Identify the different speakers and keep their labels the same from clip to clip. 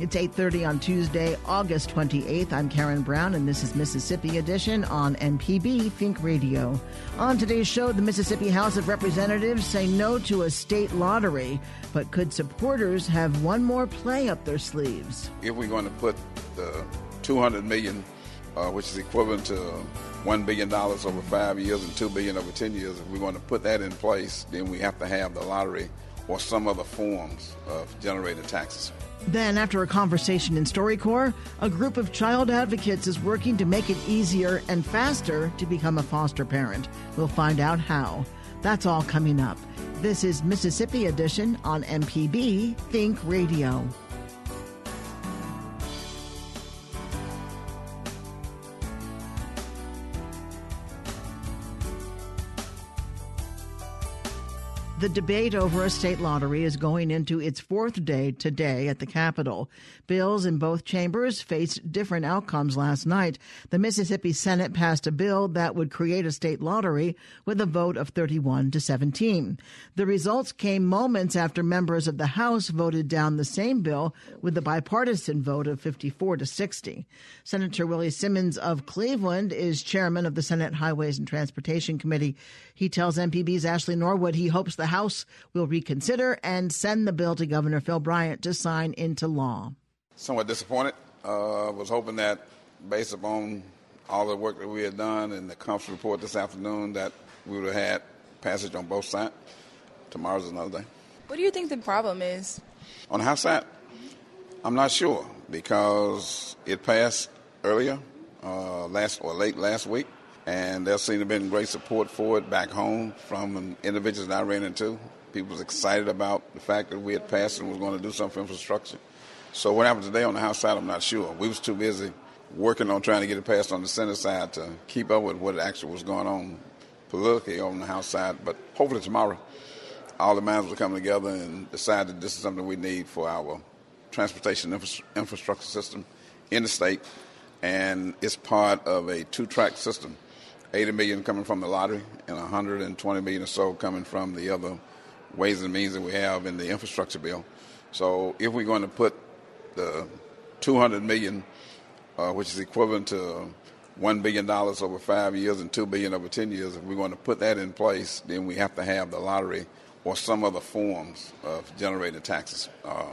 Speaker 1: It's 8:30 on Tuesday, August 28th. I'm Karen Brown and this is Mississippi Edition on MPB Think Radio. On today's show, the Mississippi House of Representatives say no to a state lottery, but could supporters have one more play up their sleeves?
Speaker 2: If we're going to put the 200 million, uh, which is equivalent to one billion dollars over five years and 2 billion over 10 years, if we're going to put that in place, then we have to have the lottery or some other forms of generated taxes.
Speaker 1: Then, after a conversation in StoryCorps, a group of child advocates is working to make it easier and faster to become a foster parent. We'll find out how. That's all coming up. This is Mississippi Edition on MPB Think Radio. The debate over a state lottery is going into its fourth day today at the Capitol. Bills in both chambers faced different outcomes last night. The Mississippi Senate passed a bill that would create a state lottery with a vote of 31 to 17. The results came moments after members of the House voted down the same bill with a bipartisan vote of 54 to 60. Senator Willie Simmons of Cleveland is chairman of the Senate Highways and Transportation Committee. He tells MPB's Ashley Norwood he hopes the House will reconsider and send the bill to Governor Phil Bryant to sign into law.
Speaker 2: Somewhat disappointed. Uh, was hoping that based upon all the work that we had done and the conference report this afternoon that we would have had passage on both sides. Tomorrow's another day.
Speaker 3: What do you think the problem is?
Speaker 2: On the House side, I'm not sure because it passed earlier, uh, last or late last week, and there seemed to have been great support for it back home from individuals that I ran into. People was excited about the fact that we had passed and was going to do something for infrastructure. So what happened today on the House side, I'm not sure. We was too busy working on trying to get it passed on the Senate side to keep up with what actually was going on politically on the House side. But hopefully tomorrow, all the minds will come together and decide that this is something we need for our transportation infra- infrastructure system in the state, and it's part of a two-track system. 80 million coming from the lottery and 120 million or so coming from the other ways and means that we have in the infrastructure bill. So if we're going to put the 200 million, uh, which is equivalent to one billion dollars over five years and two billion over 10 years, if we're going to put that in place, then we have to have the lottery or some other forms of generated taxes. Uh,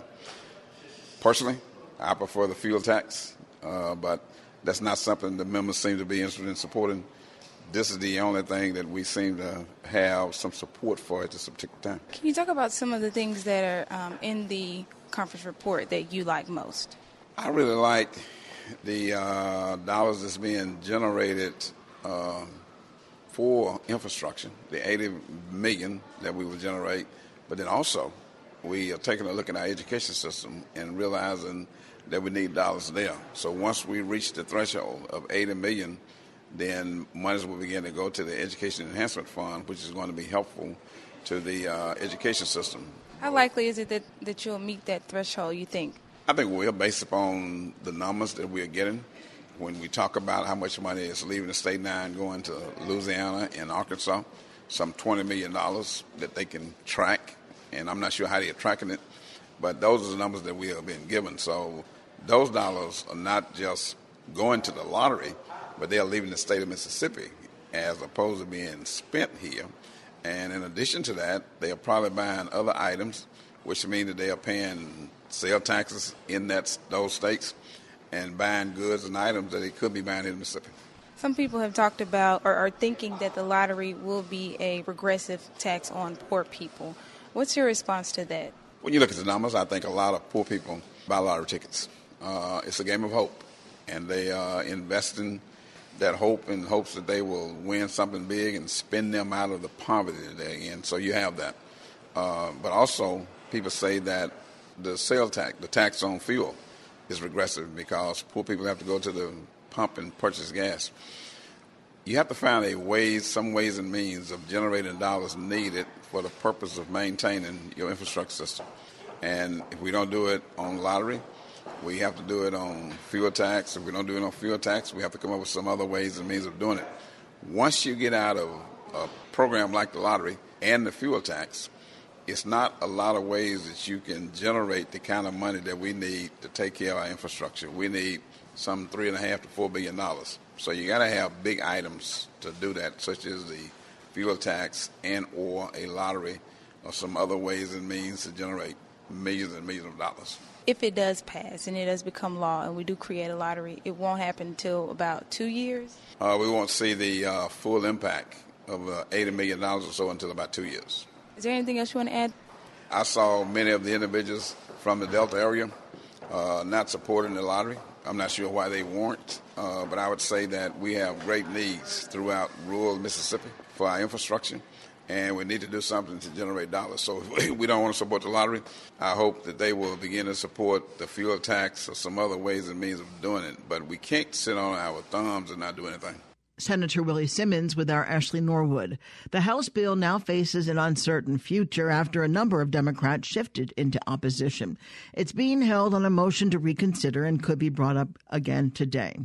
Speaker 2: personally, I prefer the fuel tax, uh, but that's not something the members seem to be interested in supporting. This is the only thing that we seem to have some support for at this particular time.
Speaker 3: Can you talk about some of the things that are um, in the conference report that you like most?
Speaker 2: I really like the uh, dollars that's being generated uh, for infrastructure, the 80 million that we will generate, but then also we are taking a look at our education system and realizing that we need dollars there. So once we reach the threshold of 80 million, then monies will begin to go to the Education Enhancement Fund, which is going to be helpful to the uh, education system.
Speaker 3: How likely is it that, that you'll meet that threshold, you think?
Speaker 2: I think we're based upon the numbers that we're getting. When we talk about how much money is leaving the state now and going to Louisiana and Arkansas, some $20 million that they can track, and I'm not sure how they're tracking it, but those are the numbers that we have been given. So those dollars are not just going to the lottery, but they are leaving the state of Mississippi as opposed to being spent here. And in addition to that, they are probably buying other items which means that they are paying sale taxes in that those states and buying goods and items that they could be buying in Mississippi.
Speaker 3: Some people have talked about or are thinking that the lottery will be a regressive tax on poor people. What's your response to that?
Speaker 2: When you look at the numbers, I think a lot of poor people buy lottery tickets. Uh, it's a game of hope, and they are investing that hope in hopes that they will win something big and spin them out of the poverty they're in. So you have that. Uh, but also, people say that the sales tax, the tax on fuel, is regressive because poor people have to go to the pump and purchase gas. You have to find a ways, some ways and means of generating dollars needed for the purpose of maintaining your infrastructure system. And if we don't do it on lottery, we have to do it on fuel tax. If we don't do it on fuel tax, we have to come up with some other ways and means of doing it. Once you get out of a program like the lottery and the fuel tax, it's not a lot of ways that you can generate the kind of money that we need to take care of our infrastructure. We need some three and a half to four billion dollars. So you got to have big items to do that, such as the fuel tax and or a lottery or some other ways and means to generate millions and millions of dollars
Speaker 3: if it does pass and it does become law and we do create a lottery, it won't happen until about two years?
Speaker 2: Uh, we won't see the uh, full impact of uh, $80 million or so until about two years.
Speaker 3: Is there anything else you want to add?
Speaker 2: I saw many of the individuals from the Delta area uh, not supporting the lottery. I'm not sure why they weren't, uh, but I would say that we have great needs throughout rural Mississippi for our infrastructure and we need to do something to generate dollars. So if we don't want to support the lottery, I hope that they will begin to support the fuel tax or some other ways and means of doing it. But we can't sit on our thumbs and not do anything.
Speaker 1: Senator Willie Simmons with our Ashley Norwood. The House bill now faces an uncertain future after a number of Democrats shifted into opposition. It's being held on a motion to reconsider and could be brought up again today.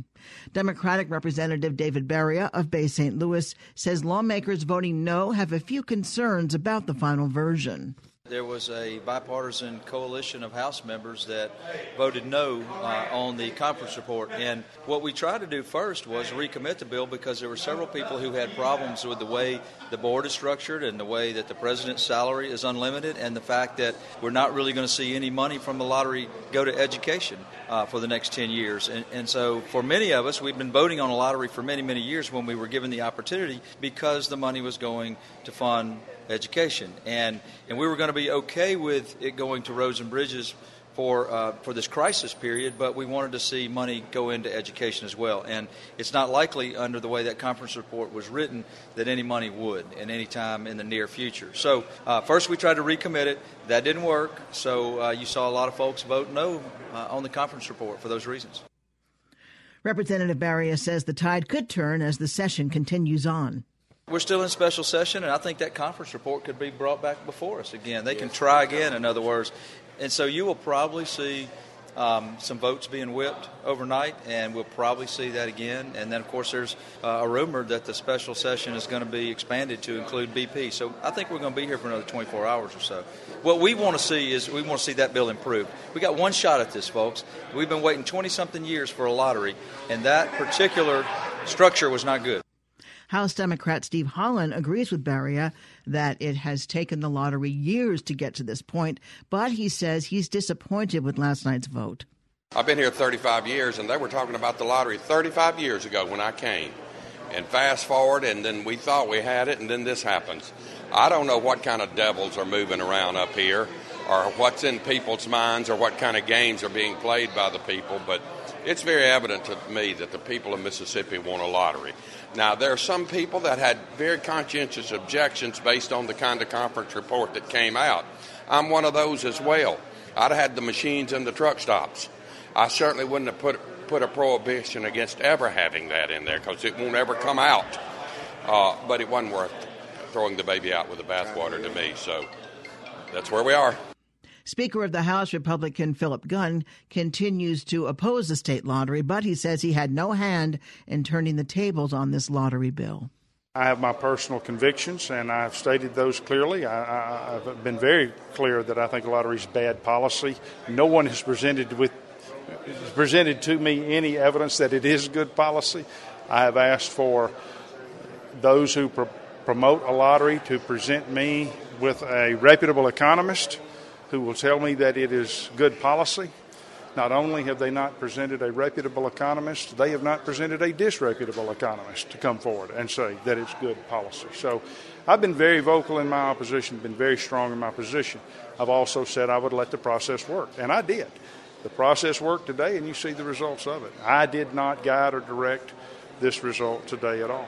Speaker 1: Democratic Representative David Baria of Bay St. Louis says lawmakers voting no have a few concerns about the final version.
Speaker 4: There was a bipartisan coalition of House members that voted no uh, on the conference report. And what we tried to do first was recommit the bill because there were several people who had problems with the way the board is structured and the way that the president's salary is unlimited and the fact that we're not really going to see any money from the lottery go to education uh, for the next 10 years. And, and so for many of us, we've been voting on a lottery for many, many years when we were given the opportunity because the money was going to fund education. And, and we were going to be okay with it going to roads and bridges for, uh, for this crisis period, but we wanted to see money go into education as well. And it's not likely, under the way that conference report was written, that any money would at any time in the near future. So, uh, first we tried to recommit it. That didn't work. So, uh, you saw a lot of folks vote no uh, on the conference report for those reasons.
Speaker 1: Representative Baria says the tide could turn as the session continues on.
Speaker 4: We're still in special session, and I think that conference report could be brought back before us again. They can try again, in other words. And so you will probably see um, some votes being whipped overnight, and we'll probably see that again. And then, of course, there's uh, a rumor that the special session is going to be expanded to include BP. So I think we're going to be here for another 24 hours or so. What we want to see is we want to see that bill improved. We got one shot at this, folks. We've been waiting 20 something years for a lottery, and that particular structure was not good.
Speaker 1: House Democrat Steve Holland agrees with Baria that it has taken the lottery years to get to this point, but he says he's disappointed with last night's vote.
Speaker 5: I've been here 35 years, and they were talking about the lottery 35 years ago when I came. And fast forward, and then we thought we had it, and then this happens. I don't know what kind of devils are moving around up here, or what's in people's minds, or what kind of games are being played by the people, but it's very evident to me that the people of Mississippi want a lottery. Now, there are some people that had very conscientious objections based on the kind of conference report that came out. I'm one of those as well. I'd have had the machines in the truck stops. I certainly wouldn't have put put a prohibition against ever having that in there because it won't ever come out. Uh, but it wasn't worth throwing the baby out with the bathwater to me. So that's where we are.
Speaker 1: Speaker of the House, Republican Philip Gunn, continues to oppose the state lottery, but he says he had no hand in turning the tables on this lottery bill.
Speaker 6: I have my personal convictions, and I've stated those clearly. I, have been very clear that I think lottery is bad policy. No one has presented with presented to me any evidence that it is good policy. I have asked for those who promote a lottery to present me with a reputable economist who will tell me that it is good policy. Not only have they not presented a reputable economist, they have not presented a disreputable economist to come forward and say that it's good policy. So I've been very vocal in my opposition, been very strong in my position. I've also said I would let the process work, and I did. The process worked today, and you see the results of it. I did not guide or direct this result today at all.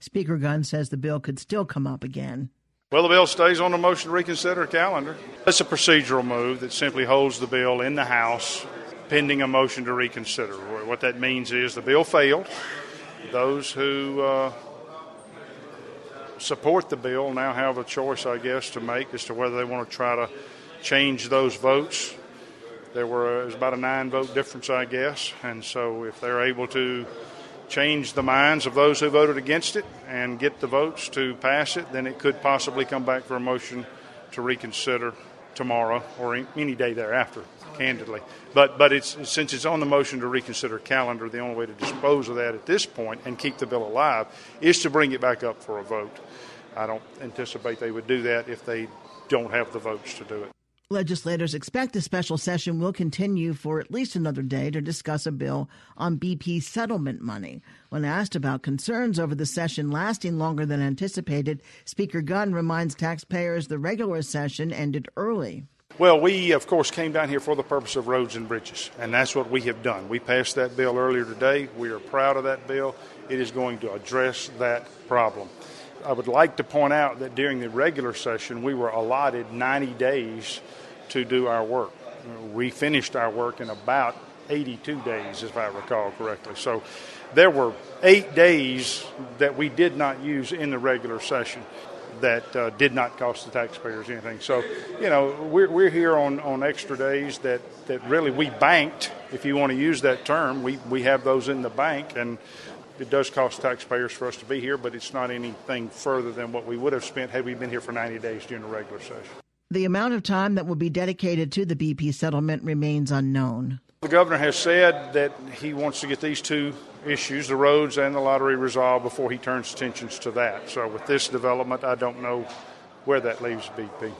Speaker 1: Speaker Gunn says the bill could still come up again.
Speaker 6: Well, the bill stays on the motion to reconsider calendar. That's a procedural move that simply holds the bill in the House pending a motion to reconsider. What that means is the bill failed. Those who uh, support the bill now have a choice, I guess, to make as to whether they want to try to change those votes. There were was about a nine vote difference, I guess, and so if they're able to change the minds of those who voted against it and get the votes to pass it, then it could possibly come back for a motion to reconsider tomorrow or any day thereafter, candidly. But but it's since it's on the motion to reconsider calendar, the only way to dispose of that at this point and keep the bill alive is to bring it back up for a vote. I don't anticipate they would do that if they don't have the votes to do it.
Speaker 1: Legislators expect the special session will continue for at least another day to discuss a bill on BP settlement money. When asked about concerns over the session lasting longer than anticipated, Speaker Gunn reminds taxpayers the regular session ended early.
Speaker 6: Well, we, of course, came down here for the purpose of roads and bridges, and that's what we have done. We passed that bill earlier today. We are proud of that bill. It is going to address that problem. I would like to point out that during the regular session, we were allotted 90 days to do our work. We finished our work in about 82 days, if I recall correctly. So there were eight days that we did not use in the regular session that uh, did not cost the taxpayers anything. So, you know, we're, we're here on, on extra days that, that really we banked, if you want to use that term. We, we have those in the bank, and it does cost taxpayers for us to be here, but it's not anything further than what we would have spent had we been here for 90 days during the regular session.
Speaker 1: The amount of time that will be dedicated to the BP settlement remains unknown.
Speaker 6: The governor has said that he wants to get these two issues, the roads and the lottery, resolved before he turns attentions to that. So, with this development, I don't know where that leaves BP.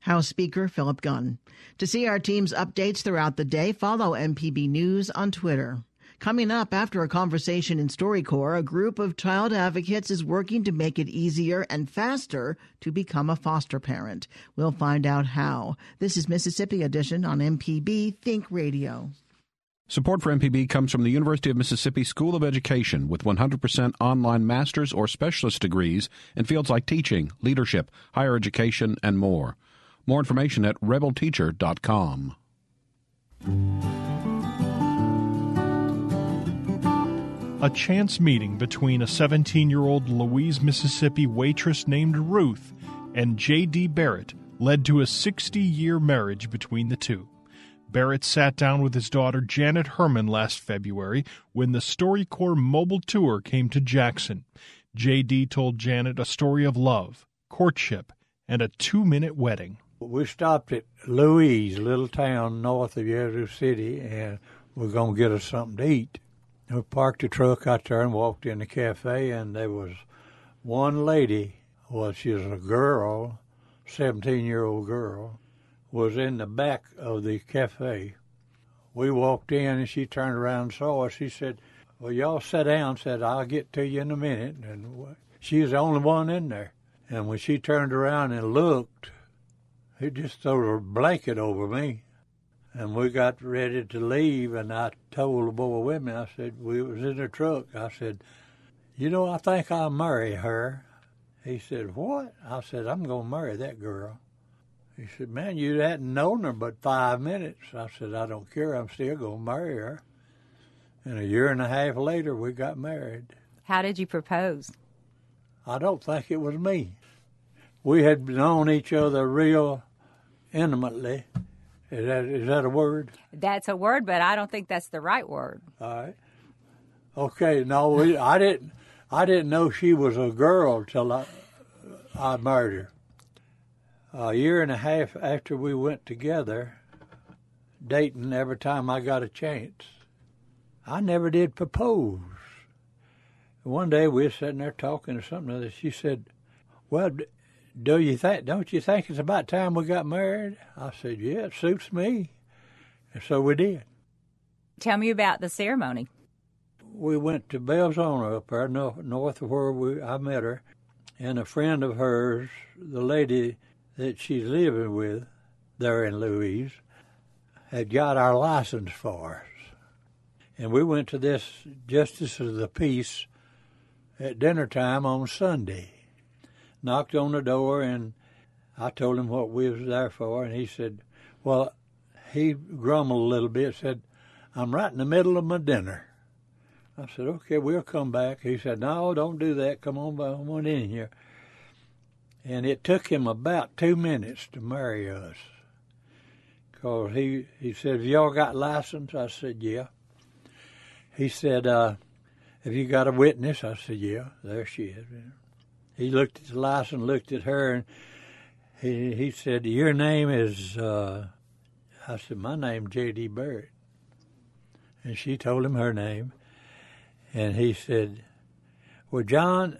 Speaker 1: House Speaker Philip Gunn. To see our team's updates throughout the day, follow MPB News on Twitter. Coming up after a conversation in StoryCorps, a group of child advocates is working to make it easier and faster to become a foster parent. We'll find out how. This is Mississippi Edition on MPB Think Radio.
Speaker 7: Support for MPB comes from the University of Mississippi School of Education with 100% online master's or specialist degrees in fields like teaching, leadership, higher education, and more. More information at rebelteacher.com.
Speaker 8: A chance meeting between a 17 year old Louise, Mississippi waitress named Ruth and J.D. Barrett led to a 60 year marriage between the two. Barrett sat down with his daughter Janet Herman last February when the StoryCorps mobile tour came to Jackson. J.D. told Janet a story of love, courtship, and a two minute wedding.
Speaker 9: We stopped at Louise, little town north of Yazoo City, and we're going to get us something to eat. We parked the truck out there and walked in the cafe, and there was one lady. Well, she was a girl, seventeen-year-old girl, was in the back of the cafe. We walked in, and she turned around and saw us. She said, "Well, y'all sit down." Said, "I'll get to you in a minute." And she was the only one in there. And when she turned around and looked, it just threw a blanket over me. And we got ready to leave, and I told the boy with me, I said, we was in the truck. I said, you know, I think I'll marry her. He said, what? I said, I'm going to marry that girl. He said, man, you hadn't known her but five minutes. I said, I don't care. I'm still going to marry her. And a year and a half later, we got married.
Speaker 10: How did you propose?
Speaker 9: I don't think it was me. We had known each other real intimately is that is that a word?
Speaker 10: That's a word, but I don't think that's the right word.
Speaker 9: All right. Okay. No, we, I didn't. I didn't know she was a girl till I I married her. A year and a half after we went together, dating every time I got a chance. I never did propose. One day we were sitting there talking or something. She said, "Well, "Do you think? Don't you think it's about time we got married?" I said, "Yeah, it suits me." And so we did.
Speaker 10: Tell me about the ceremony.
Speaker 9: We went to Belzoni up there north of where we I met her, and a friend of hers, the lady that she's living with there in Louise, had got our license for us. And we went to this justice of the peace at dinner time on Sunday. Knocked on the door and I told him what we was there for and he said, Well he grumbled a little bit, said, I'm right in the middle of my dinner. I said, Okay, we'll come back. He said, No, don't do that. Come on, come on in here. And it took him about two minutes to marry us. Cause he, he said, Have y'all got license? I said, Yeah. He said, uh, Have you got a witness? I said, Yeah, there she is. He looked at the license, looked at her, and he he said, Your name is uh, I said, My name's J.D. Barrett. And she told him her name. And he said, Well, John,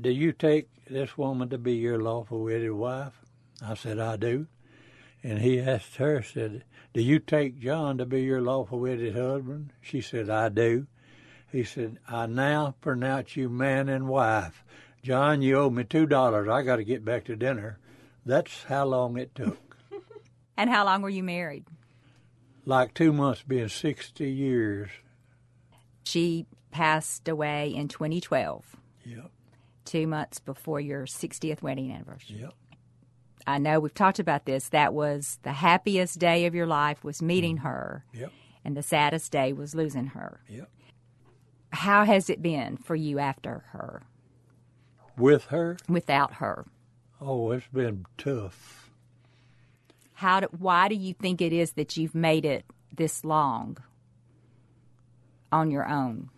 Speaker 9: do you take this woman to be your lawful wedded wife? I said, I do. And he asked her, said, Do you take John to be your lawful wedded husband? She said, I do. He said, I now pronounce you man and wife. John, you owe me two dollars. I got to get back to dinner. That's how long it took.
Speaker 10: and how long were you married?
Speaker 9: Like two months, being 60 years.
Speaker 10: She passed away in 2012.
Speaker 9: Yep.
Speaker 10: Two months before your 60th wedding anniversary.
Speaker 9: Yep.
Speaker 10: I know we've talked about this. That was the happiest day of your life was meeting mm. her.
Speaker 9: Yep.
Speaker 10: And the saddest day was losing her.
Speaker 9: Yep.
Speaker 10: How has it been for you after her?
Speaker 9: With her?
Speaker 10: Without her.
Speaker 9: Oh, it's been tough.
Speaker 10: How do, why do you think it is that you've made it this long on your own?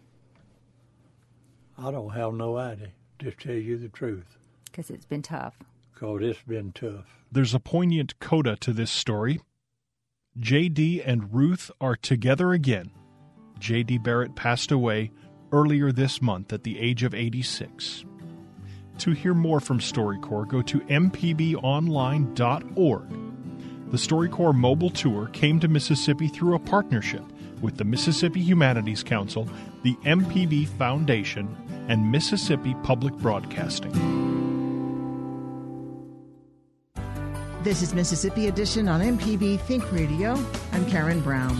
Speaker 9: I don't have no idea, to tell you the truth.
Speaker 10: Because it's been tough.
Speaker 9: Because it's been tough.
Speaker 8: There's a poignant coda to this story. J.D. and Ruth are together again. J.D. Barrett passed away earlier this month at the age of 86. To hear more from StoryCorps, go to mpbonline.org. The StoryCorps mobile tour came to Mississippi through a partnership with the Mississippi Humanities Council, the MPB Foundation, and Mississippi Public Broadcasting.
Speaker 1: This is Mississippi Edition on MPB Think Radio. I'm Karen Brown.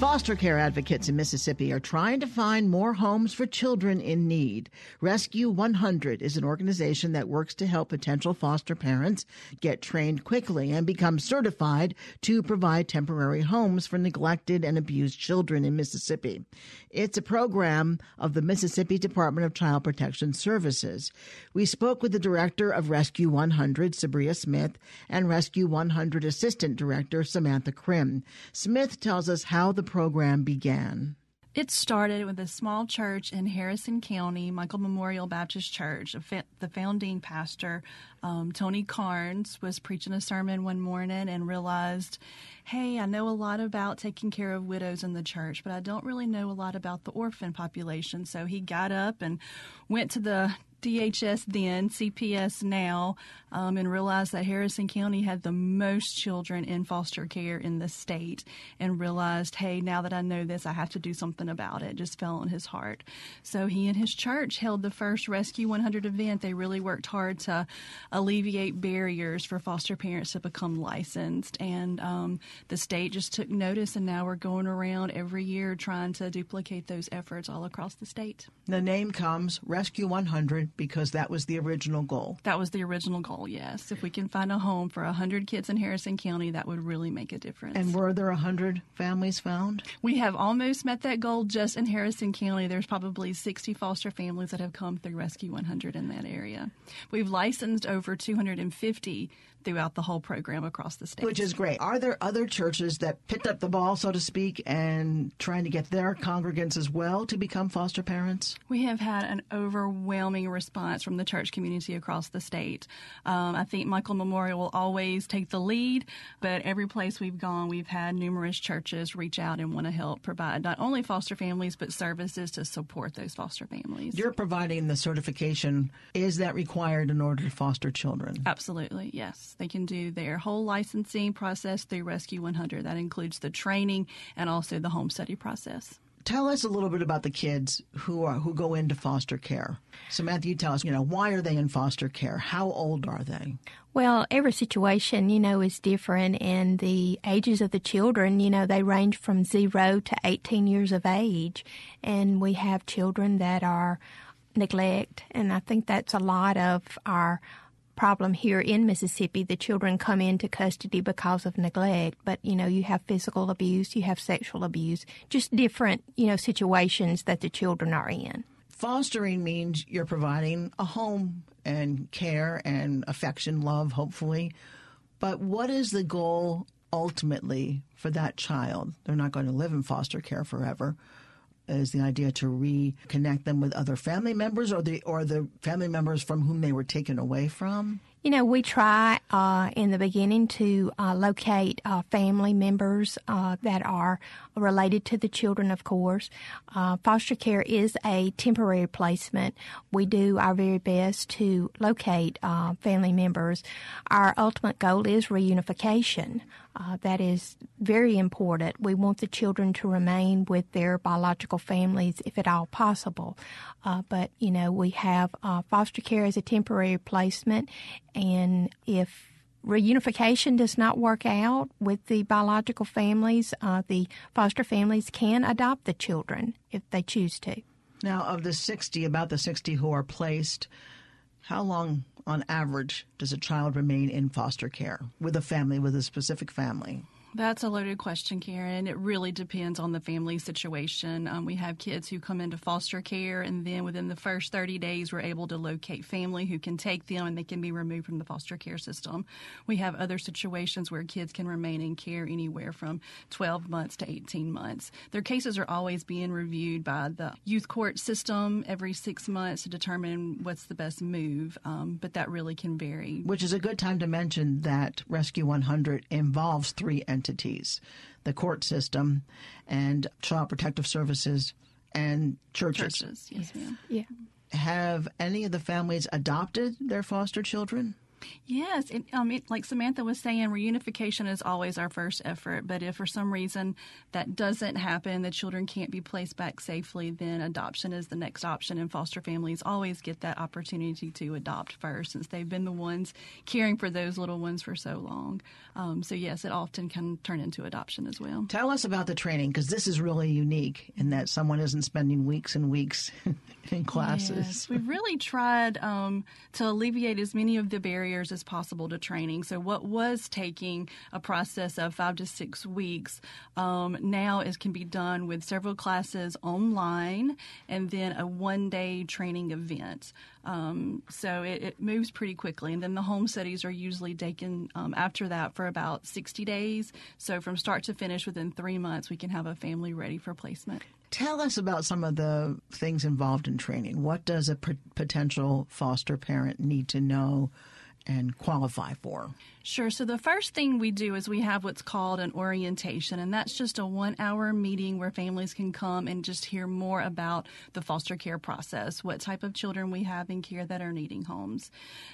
Speaker 1: Foster care advocates in Mississippi are trying to find more homes for children in need. Rescue 100 is an organization that works to help potential foster parents get trained quickly and become certified to provide temporary homes for neglected and abused children in Mississippi. It's a program of the Mississippi Department of Child Protection Services. We spoke with the director of Rescue 100, Sabria Smith, and Rescue 100 Assistant Director, Samantha Krim. Smith tells us how the program began.
Speaker 11: It started with a small church in Harrison County, Michael Memorial Baptist Church. The founding pastor, um, Tony Carnes, was preaching a sermon one morning and realized, hey, I know a lot about taking care of widows in the church, but I don't really know a lot about the orphan population. So he got up and went to the DHS then, CPS now, um, and realized that Harrison County had the most children in foster care in the state, and realized, hey, now that I know this, I have to do something about it. Just fell on his heart. So he and his church held the first Rescue 100 event. They really worked hard to alleviate barriers for foster parents to become licensed, and um, the state just took notice, and now we're going around every year trying to duplicate those efforts all across the state.
Speaker 1: The name comes Rescue 100 because that was the original goal.
Speaker 11: That was the original goal, yes. If we can find a home for 100 kids in Harrison County, that would really make a difference.
Speaker 1: And were there 100 families found?
Speaker 11: We have almost met that goal just in Harrison County. There's probably 60 foster families that have come through Rescue 100 in that area. We've licensed over 250 throughout the whole program across the state.
Speaker 1: Which is great. Are there other churches that picked up the ball, so to speak, and trying to get their congregants as well to become foster parents?
Speaker 11: We have had an overwhelming response from the church community across the state. Um, I think Michael Memorial will always take the lead, but every place we've gone, we've had numerous churches reach out and want to help provide not only foster families, but services to support those foster families.
Speaker 1: You're providing the certification. Is that required in order to foster children?
Speaker 11: Absolutely, yes. They can do their whole licensing process through Rescue 100. That includes the training and also the home study process.
Speaker 1: Tell us a little bit about the kids who are who go into foster care. Samantha, you tell us, you know, why are they in foster care? How old are they?
Speaker 12: Well, every situation, you know, is different, and the ages of the children, you know, they range from zero to 18 years of age. And we have children that are neglect, and I think that's a lot of our problem here in Mississippi. The children come into custody because of neglect, but you know, you have physical abuse, you have sexual abuse, just different, you know, situations that the children are in.
Speaker 1: Fostering means you're providing a home and care and affection, love, hopefully. But what is the goal ultimately for that child? They're not going to live in foster care forever is the idea to reconnect them with other family members or the or the family members from whom they were taken away from?
Speaker 12: You know, we try uh, in the beginning to uh, locate uh, family members uh, that are related to the children, of course. Uh, foster care is a temporary placement. We do our very best to locate uh, family members. Our ultimate goal is reunification. that is very important. We want the children to remain with their biological families if at all possible. but, you know, we have foster care as a temporary placement and if reunification does not work out with the biological families, uh, the foster families can adopt the children if they choose to.
Speaker 1: Now, of the 60, about the 60 who are placed, how long on average does a child remain in foster care with a family, with a specific family?
Speaker 11: That's a loaded question, Karen. It really depends on the family situation. Um, we have kids who come into foster care, and then within the first 30 days, we're able to locate family who can take them and they can be removed from the foster care system. We have other situations where kids can remain in care anywhere from 12 months to 18 months. Their cases are always being reviewed by the youth court system every six months to determine what's the best move, um, but that really can vary.
Speaker 1: Which is a good time to mention that Rescue 100 involves three entities entities the court system and child protective services and churches.
Speaker 11: Churches, yes, ma'am.
Speaker 12: Yeah.
Speaker 1: Have any of the families adopted their foster children?
Speaker 11: Yes, it, um, it, like Samantha was saying, reunification is always our first effort. But if for some reason that doesn't happen, the children can't be placed back safely, then adoption is the next option. And foster families always get that opportunity to adopt first, since they've been the ones caring for those little ones for so long. Um, so yes, it often can turn into adoption as well.
Speaker 1: Tell us about the training because this is really unique in that someone isn't spending weeks and weeks in classes.
Speaker 11: Yes, we've really tried um, to alleviate as many of the barriers barriers as possible to training. So, what was taking a process of five to six weeks um, now is can be done with several classes online and then a one day training event. Um, so it, it, moves pretty quickly. And then the home studies are usually taken um, after that for about 60 days. So from start to finish, within three months, we can have a family ready for placement.
Speaker 1: Tell us about some of the things involved in training. What does a p- potential foster parent need to know and qualify for?
Speaker 11: Sure. So the first thing we do is we have what's called an orientation, and that's just a one hour meeting where families can come and just hear more about the foster care process, what type of children we have in care that are needing homes.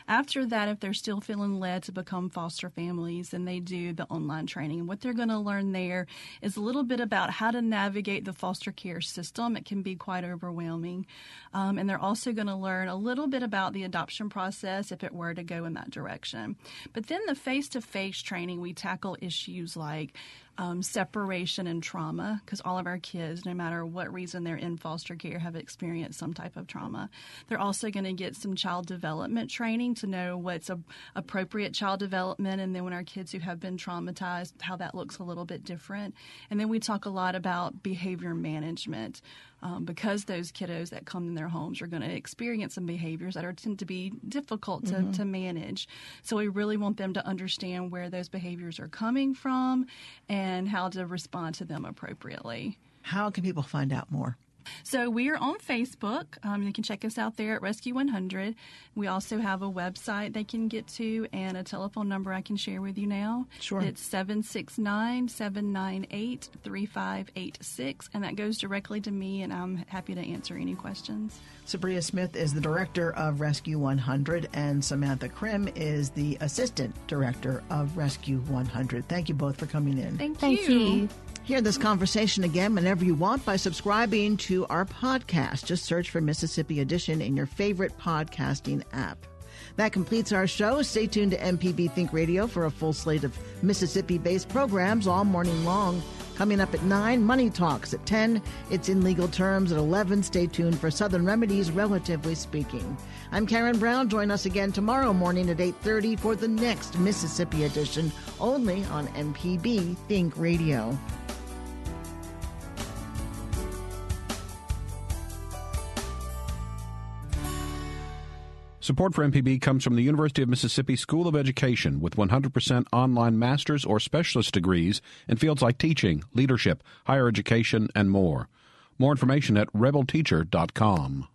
Speaker 11: After that, if they're still feeling led to become foster families, then they do the online training. And what they're going to learn there is a little bit about how to navigate the foster care system. It can be quite overwhelming. Um, and they're also going to learn a little bit about the adoption process if it were to go in that direction. But then the face to face training, we tackle issues like um, separation and trauma because all of our kids, no matter what reason they're in foster care, have experienced some type of trauma. They're also going to get some child development training to know what's a, appropriate child development, and then when our kids who have been traumatized, how that looks a little bit different. And then we talk a lot about behavior management. Um, because those kiddos that come in their homes are going to experience some behaviors that are tend to be difficult to, mm-hmm. to manage. So we really want them to understand where those behaviors are coming from and how to respond to them appropriately.
Speaker 1: How can people find out more?
Speaker 11: So we are on Facebook. Um, you can check us out there at Rescue 100. We also have a website they can get to and a telephone number I can share with you now.
Speaker 1: Sure.
Speaker 11: It's 769 798 3586, and that goes directly to me, and I'm happy to answer any questions.
Speaker 1: Sabria Smith is the director of Rescue 100, and Samantha Krim is the assistant director of Rescue 100. Thank you both for coming in.
Speaker 11: Thank,
Speaker 12: Thank you.
Speaker 1: Hear this conversation again whenever you want by subscribing to our podcast. Just search for Mississippi Edition in your favorite podcasting app. That completes our show. Stay tuned to MPB Think Radio for a full slate of Mississippi based programs all morning long. Coming up at 9, Money Talks. At 10, it's in legal terms. At 11, stay tuned for Southern Remedies, relatively speaking. I'm Karen Brown. Join us again tomorrow morning at 8.30 for the next Mississippi edition, only on MPB Think Radio.
Speaker 7: Support for MPB comes from the University of Mississippi School of Education with 100% online master's or specialist degrees in fields like teaching, leadership, higher education, and more. More information at rebelteacher.com.